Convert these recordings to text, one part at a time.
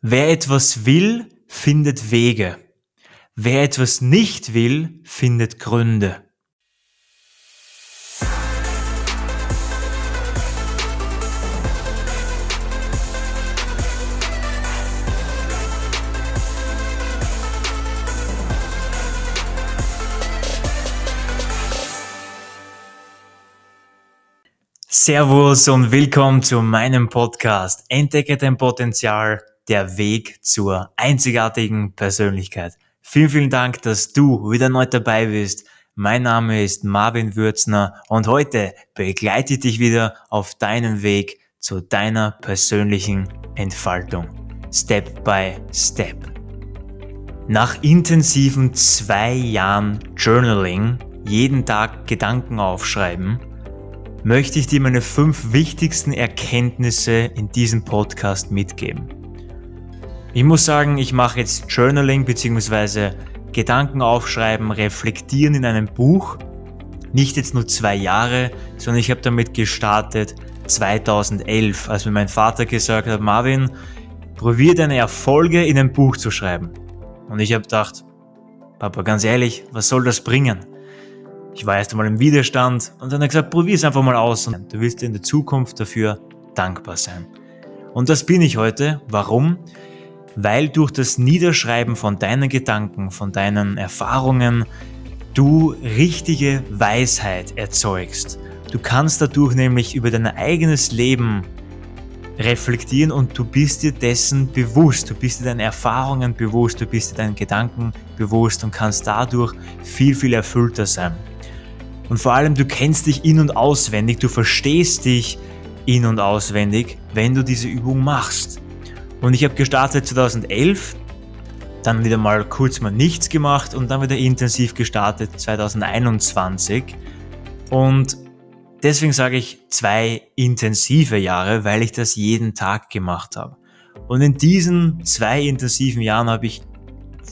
Wer etwas will, findet Wege. Wer etwas nicht will, findet Gründe. Servus und willkommen zu meinem Podcast. Entdecke dein Potenzial, der Weg zur einzigartigen Persönlichkeit. Vielen, vielen Dank, dass du wieder neu dabei bist. Mein Name ist Marvin Würzner und heute begleite ich dich wieder auf deinen Weg zu deiner persönlichen Entfaltung. Step by Step. Nach intensiven zwei Jahren Journaling, jeden Tag Gedanken aufschreiben, möchte ich dir meine fünf wichtigsten Erkenntnisse in diesem Podcast mitgeben. Ich muss sagen, ich mache jetzt Journaling bzw. Gedanken aufschreiben, reflektieren in einem Buch. Nicht jetzt nur zwei Jahre, sondern ich habe damit gestartet 2011, als mir mein Vater gesagt hat, Marvin, probier deine Erfolge in ein Buch zu schreiben. Und ich habe gedacht, Papa, ganz ehrlich, was soll das bringen? Ich war erst einmal im Widerstand und dann hat er gesagt, probier es einfach mal aus und du wirst in der Zukunft dafür dankbar sein. Und das bin ich heute. Warum? Weil durch das Niederschreiben von deinen Gedanken, von deinen Erfahrungen, du richtige Weisheit erzeugst. Du kannst dadurch nämlich über dein eigenes Leben reflektieren und du bist dir dessen bewusst, du bist dir deinen Erfahrungen bewusst, du bist dir deinen Gedanken bewusst und kannst dadurch viel, viel erfüllter sein. Und vor allem, du kennst dich in und auswendig, du verstehst dich in und auswendig, wenn du diese Übung machst. Und ich habe gestartet 2011, dann wieder mal kurz mal nichts gemacht und dann wieder intensiv gestartet 2021. Und deswegen sage ich zwei intensive Jahre, weil ich das jeden Tag gemacht habe. Und in diesen zwei intensiven Jahren habe ich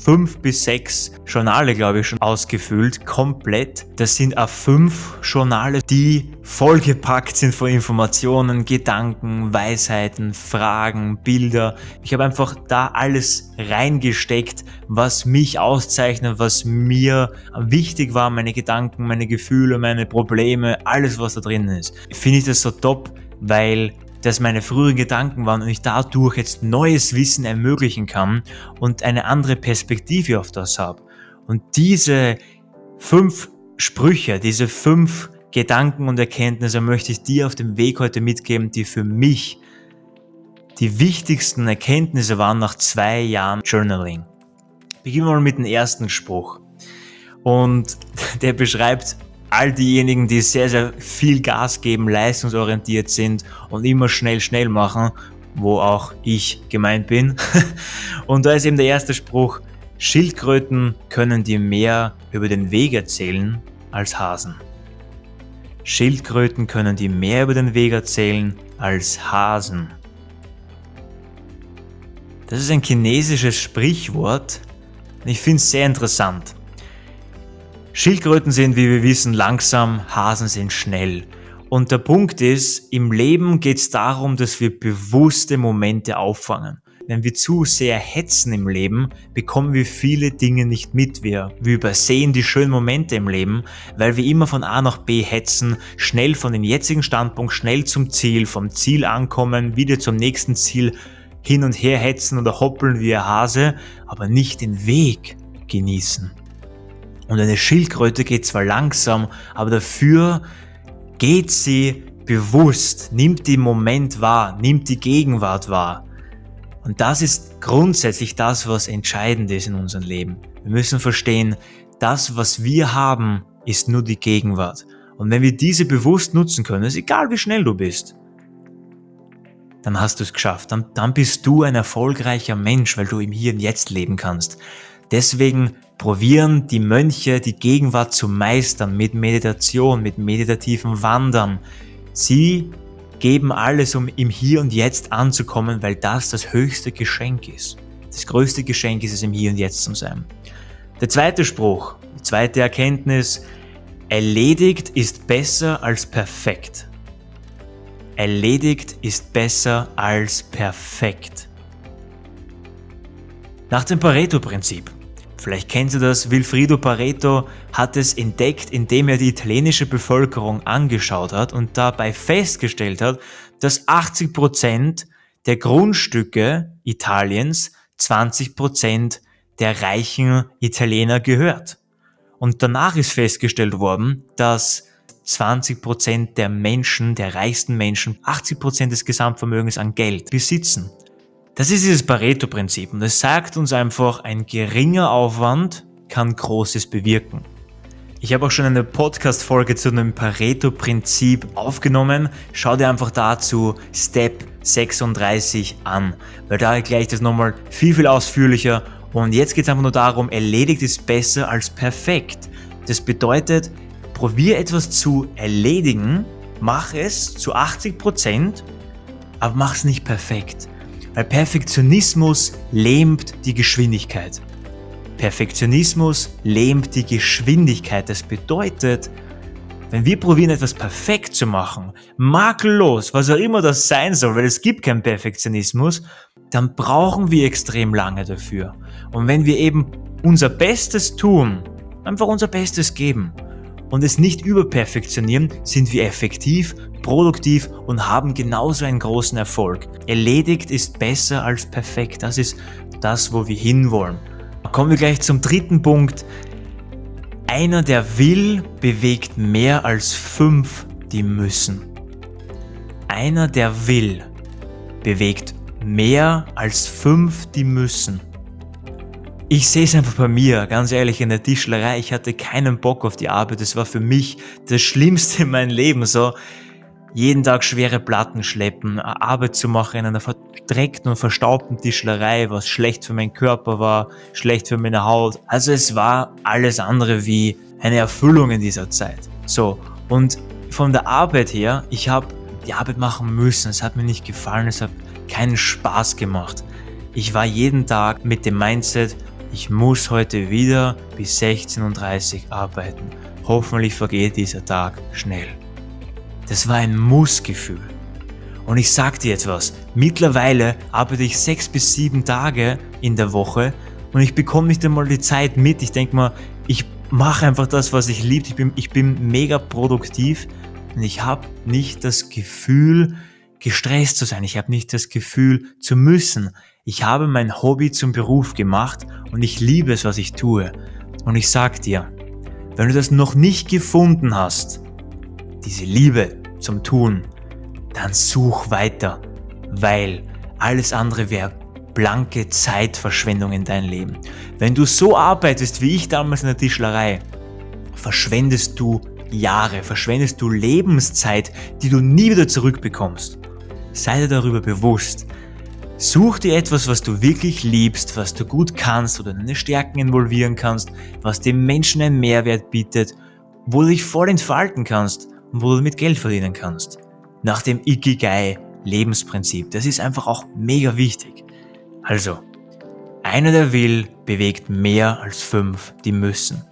fünf bis sechs Journale, glaube ich, schon ausgefüllt, komplett. Das sind auch fünf Journale, die vollgepackt sind von Informationen, Gedanken, Weisheiten, Fragen, Bilder. Ich habe einfach da alles reingesteckt, was mich auszeichnet, was mir wichtig war, meine Gedanken, meine Gefühle, meine Probleme, alles, was da drin ist. Finde ich das so top, weil das meine früheren Gedanken waren und ich dadurch jetzt neues Wissen ermöglichen kann und eine andere Perspektive auf das habe. Und diese fünf Sprüche, diese fünf Gedanken und Erkenntnisse möchte ich dir auf dem Weg heute mitgeben, die für mich die wichtigsten Erkenntnisse waren nach zwei Jahren Journaling. Beginnen wir mal mit dem ersten Spruch. Und der beschreibt all diejenigen, die sehr, sehr viel Gas geben, leistungsorientiert sind und immer schnell, schnell machen, wo auch ich gemeint bin. und da ist eben der erste Spruch, Schildkröten können dir mehr über den Weg erzählen als Hasen. Schildkröten können dir mehr über den Weg erzählen als Hasen. Das ist ein chinesisches Sprichwort ich finde es sehr interessant. Schildkröten sind, wie wir wissen, langsam, Hasen sind schnell. Und der Punkt ist, im Leben geht es darum, dass wir bewusste Momente auffangen. Wenn wir zu sehr hetzen im Leben, bekommen wir viele Dinge nicht mit. Wir, wir übersehen die schönen Momente im Leben, weil wir immer von A nach B hetzen, schnell von dem jetzigen Standpunkt, schnell zum Ziel, vom Ziel ankommen, wieder zum nächsten Ziel hin und her hetzen oder hoppeln wie ein Hase, aber nicht den Weg genießen. Und eine Schildkröte geht zwar langsam, aber dafür geht sie bewusst, nimmt den Moment wahr, nimmt die Gegenwart wahr. Und das ist grundsätzlich das, was entscheidend ist in unserem Leben. Wir müssen verstehen, das, was wir haben, ist nur die Gegenwart. Und wenn wir diese bewusst nutzen können, ist egal wie schnell du bist, dann hast du es geschafft. Dann, dann bist du ein erfolgreicher Mensch, weil du im Hier und Jetzt leben kannst. Deswegen probieren die Mönche die Gegenwart zu meistern mit Meditation, mit meditativem Wandern. Sie geben alles, um im Hier und Jetzt anzukommen, weil das das höchste Geschenk ist. Das größte Geschenk ist es, im Hier und Jetzt zu sein. Der zweite Spruch, die zweite Erkenntnis, erledigt ist besser als perfekt. Erledigt ist besser als perfekt. Nach dem Pareto-Prinzip. Vielleicht kennst du das, Wilfrido Pareto hat es entdeckt, indem er die italienische Bevölkerung angeschaut hat und dabei festgestellt hat, dass 80% der Grundstücke Italiens 20% der reichen Italiener gehört. Und danach ist festgestellt worden, dass 20% der Menschen, der reichsten Menschen, 80% des Gesamtvermögens an Geld besitzen. Das ist dieses Pareto-Prinzip und es sagt uns einfach, ein geringer Aufwand kann Großes bewirken. Ich habe auch schon eine Podcast-Folge zu einem Pareto-Prinzip aufgenommen. Schau dir einfach dazu Step 36 an, weil da erkläre ich das nochmal viel, viel ausführlicher. Und jetzt geht es einfach nur darum, erledigt ist besser als perfekt. Das bedeutet, probier etwas zu erledigen, mach es zu 80%, aber mach es nicht perfekt. Weil Perfektionismus lähmt die Geschwindigkeit. Perfektionismus lähmt die Geschwindigkeit. Das bedeutet, wenn wir probieren, etwas perfekt zu machen, makellos, was auch immer das sein soll, weil es gibt keinen Perfektionismus, dann brauchen wir extrem lange dafür. Und wenn wir eben unser Bestes tun, einfach unser Bestes geben und es nicht überperfektionieren, sind wir effektiv, produktiv und haben genauso einen großen Erfolg. Erledigt ist besser als perfekt. Das ist das, wo wir hinwollen. Kommen wir gleich zum dritten Punkt. Einer, der will, bewegt mehr als fünf, die müssen. Einer, der will, bewegt mehr als fünf, die müssen. Ich sehe es einfach bei mir, ganz ehrlich, in der Tischlerei. Ich hatte keinen Bock auf die Arbeit. Das war für mich das Schlimmste in meinem Leben. So, jeden Tag schwere Platten schleppen, Arbeit zu machen in einer verdreckten und verstaubten Tischlerei, was schlecht für meinen Körper war, schlecht für meine Haut. Also es war alles andere wie eine Erfüllung in dieser Zeit. So, und von der Arbeit her, ich habe die Arbeit machen müssen. Es hat mir nicht gefallen, es hat keinen Spaß gemacht. Ich war jeden Tag mit dem Mindset, ich muss heute wieder bis 16.30 Uhr arbeiten. Hoffentlich vergeht dieser Tag schnell. Das war ein Mussgefühl. Und ich sag dir etwas, mittlerweile arbeite ich sechs bis sieben Tage in der Woche und ich bekomme nicht einmal die Zeit mit. Ich denke mal, ich mache einfach das, was ich liebe. Ich bin, ich bin mega produktiv und ich habe nicht das Gefühl, gestresst zu sein. Ich habe nicht das Gefühl zu müssen. Ich habe mein Hobby zum Beruf gemacht und ich liebe es, was ich tue. Und ich sag dir, wenn du das noch nicht gefunden hast, diese Liebe zum Tun, dann such weiter, weil alles andere wäre blanke Zeitverschwendung in dein Leben. Wenn du so arbeitest wie ich damals in der Tischlerei, verschwendest du Jahre, verschwendest du Lebenszeit, die du nie wieder zurückbekommst. Sei dir darüber bewusst, Such dir etwas, was du wirklich liebst, was du gut kannst oder deine Stärken involvieren kannst, was dem Menschen einen Mehrwert bietet, wo du dich voll entfalten kannst und wo du mit Geld verdienen kannst. Nach dem Ikigai Lebensprinzip. Das ist einfach auch mega wichtig. Also, einer, der will, bewegt mehr als fünf, die müssen.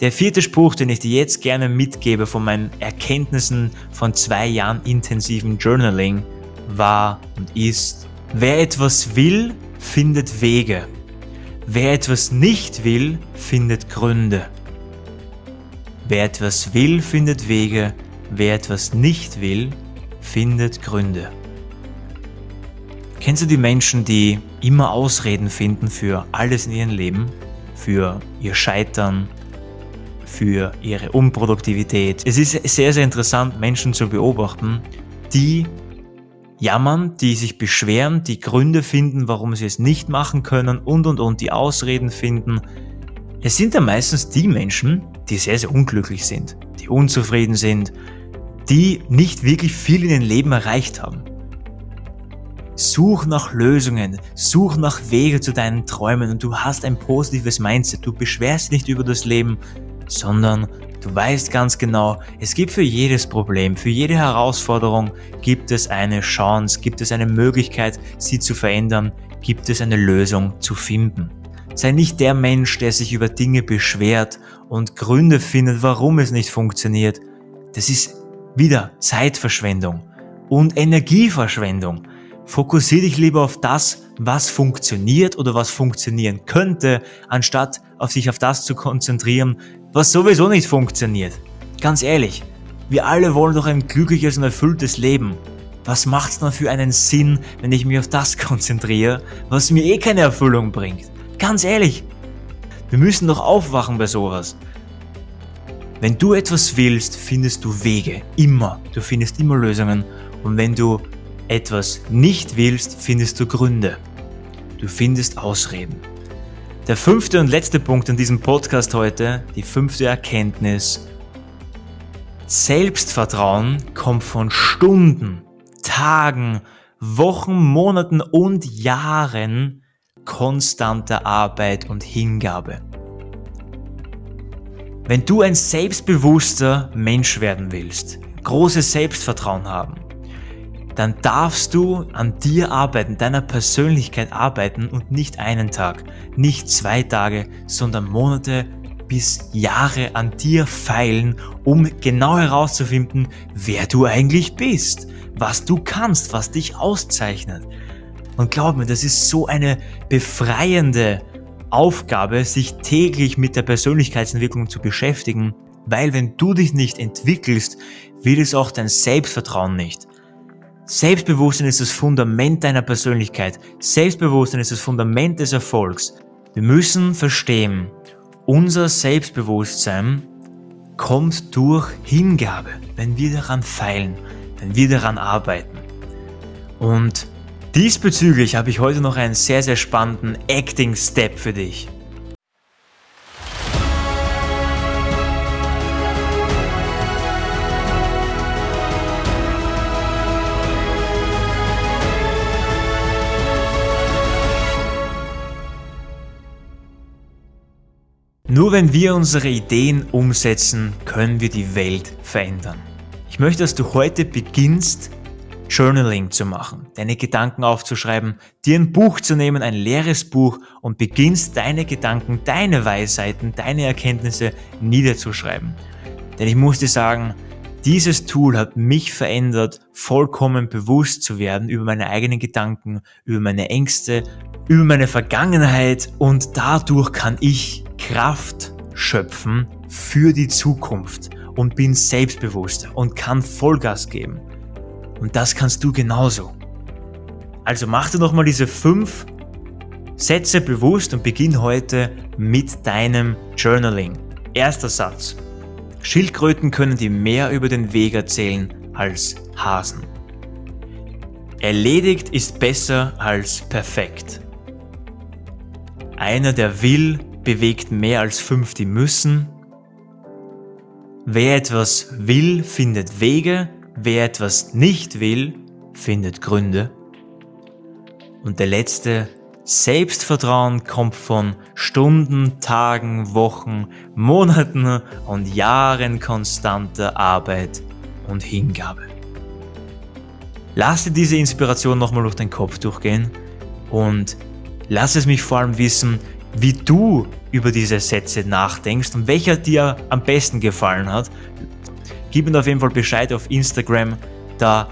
Der vierte Spruch, den ich dir jetzt gerne mitgebe von meinen Erkenntnissen von zwei Jahren intensiven Journaling, war und ist, Wer etwas will, findet Wege. Wer etwas nicht will, findet Gründe. Wer etwas will, findet Wege. Wer etwas nicht will, findet Gründe. Kennst du die Menschen, die immer Ausreden finden für alles in ihrem Leben? Für ihr Scheitern, für ihre Unproduktivität. Es ist sehr, sehr interessant, Menschen zu beobachten, die jammern, die sich beschweren, die Gründe finden, warum sie es nicht machen können und und und die Ausreden finden. Es sind ja meistens die Menschen, die sehr, sehr unglücklich sind, die unzufrieden sind, die nicht wirklich viel in ihrem Leben erreicht haben. Such nach Lösungen, such nach Wege zu deinen Träumen und du hast ein positives Mindset. Du beschwerst nicht über das Leben, sondern Du weißt ganz genau, es gibt für jedes Problem, für jede Herausforderung gibt es eine Chance, gibt es eine Möglichkeit, sie zu verändern, gibt es eine Lösung zu finden. Sei nicht der Mensch, der sich über Dinge beschwert und Gründe findet, warum es nicht funktioniert. Das ist wieder Zeitverschwendung und Energieverschwendung. Fokussiere dich lieber auf das, was funktioniert oder was funktionieren könnte, anstatt auf sich auf das zu konzentrieren, was sowieso nicht funktioniert. Ganz ehrlich, wir alle wollen doch ein glückliches und erfülltes Leben. Was macht's dann für einen Sinn, wenn ich mich auf das konzentriere, was mir eh keine Erfüllung bringt? Ganz ehrlich, wir müssen doch aufwachen bei sowas. Wenn du etwas willst, findest du Wege. Immer. Du findest immer Lösungen. Und wenn du etwas nicht willst, findest du Gründe. Du findest Ausreden. Der fünfte und letzte Punkt in diesem Podcast heute, die fünfte Erkenntnis. Selbstvertrauen kommt von Stunden, Tagen, Wochen, Monaten und Jahren konstanter Arbeit und Hingabe. Wenn du ein selbstbewusster Mensch werden willst, großes Selbstvertrauen haben, dann darfst du an dir arbeiten, deiner Persönlichkeit arbeiten und nicht einen Tag, nicht zwei Tage, sondern Monate bis Jahre an dir feilen, um genau herauszufinden, wer du eigentlich bist, was du kannst, was dich auszeichnet. Und glaub mir, das ist so eine befreiende Aufgabe, sich täglich mit der Persönlichkeitsentwicklung zu beschäftigen, weil wenn du dich nicht entwickelst, wird es auch dein Selbstvertrauen nicht. Selbstbewusstsein ist das Fundament deiner Persönlichkeit. Selbstbewusstsein ist das Fundament des Erfolgs. Wir müssen verstehen, unser Selbstbewusstsein kommt durch Hingabe, wenn wir daran feilen, wenn wir daran arbeiten. Und diesbezüglich habe ich heute noch einen sehr, sehr spannenden Acting-Step für dich. Wenn wir unsere Ideen umsetzen, können wir die Welt verändern. Ich möchte, dass du heute beginnst, Journaling zu machen, deine Gedanken aufzuschreiben, dir ein Buch zu nehmen, ein leeres Buch und beginnst deine Gedanken, deine Weisheiten, deine Erkenntnisse niederzuschreiben. Denn ich muss dir sagen, dieses Tool hat mich verändert, vollkommen bewusst zu werden über meine eigenen Gedanken, über meine Ängste, über meine Vergangenheit und dadurch kann ich Kraft schöpfen für die Zukunft und bin selbstbewusster und kann Vollgas geben. Und das kannst du genauso. Also mach dir nochmal diese fünf Sätze bewusst und beginn heute mit deinem Journaling. Erster Satz. Schildkröten können dir mehr über den Weg erzählen als Hasen. Erledigt ist besser als perfekt. Einer, der will, bewegt mehr als fünf, die müssen. Wer etwas will, findet Wege. Wer etwas nicht will, findet Gründe. Und der letzte, Selbstvertrauen kommt von Stunden, Tagen, Wochen, Monaten und Jahren konstanter Arbeit und Hingabe. Lass dir diese Inspiration nochmal durch den Kopf durchgehen und lass es mich vor allem wissen, wie du über diese Sätze nachdenkst und welcher dir am besten gefallen hat. Gib mir auf jeden Fall Bescheid auf Instagram, da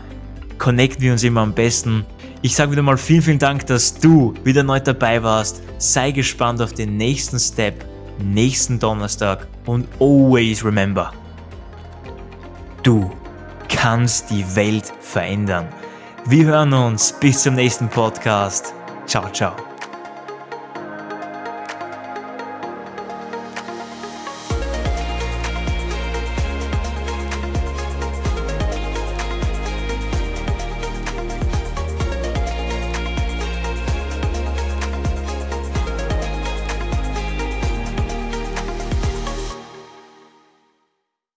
connecten wir uns immer am besten. Ich sage wieder mal vielen, vielen Dank, dass du wieder neu dabei warst. Sei gespannt auf den nächsten Step, nächsten Donnerstag und always remember, du kannst die Welt verändern. Wir hören uns bis zum nächsten Podcast. Ciao, ciao.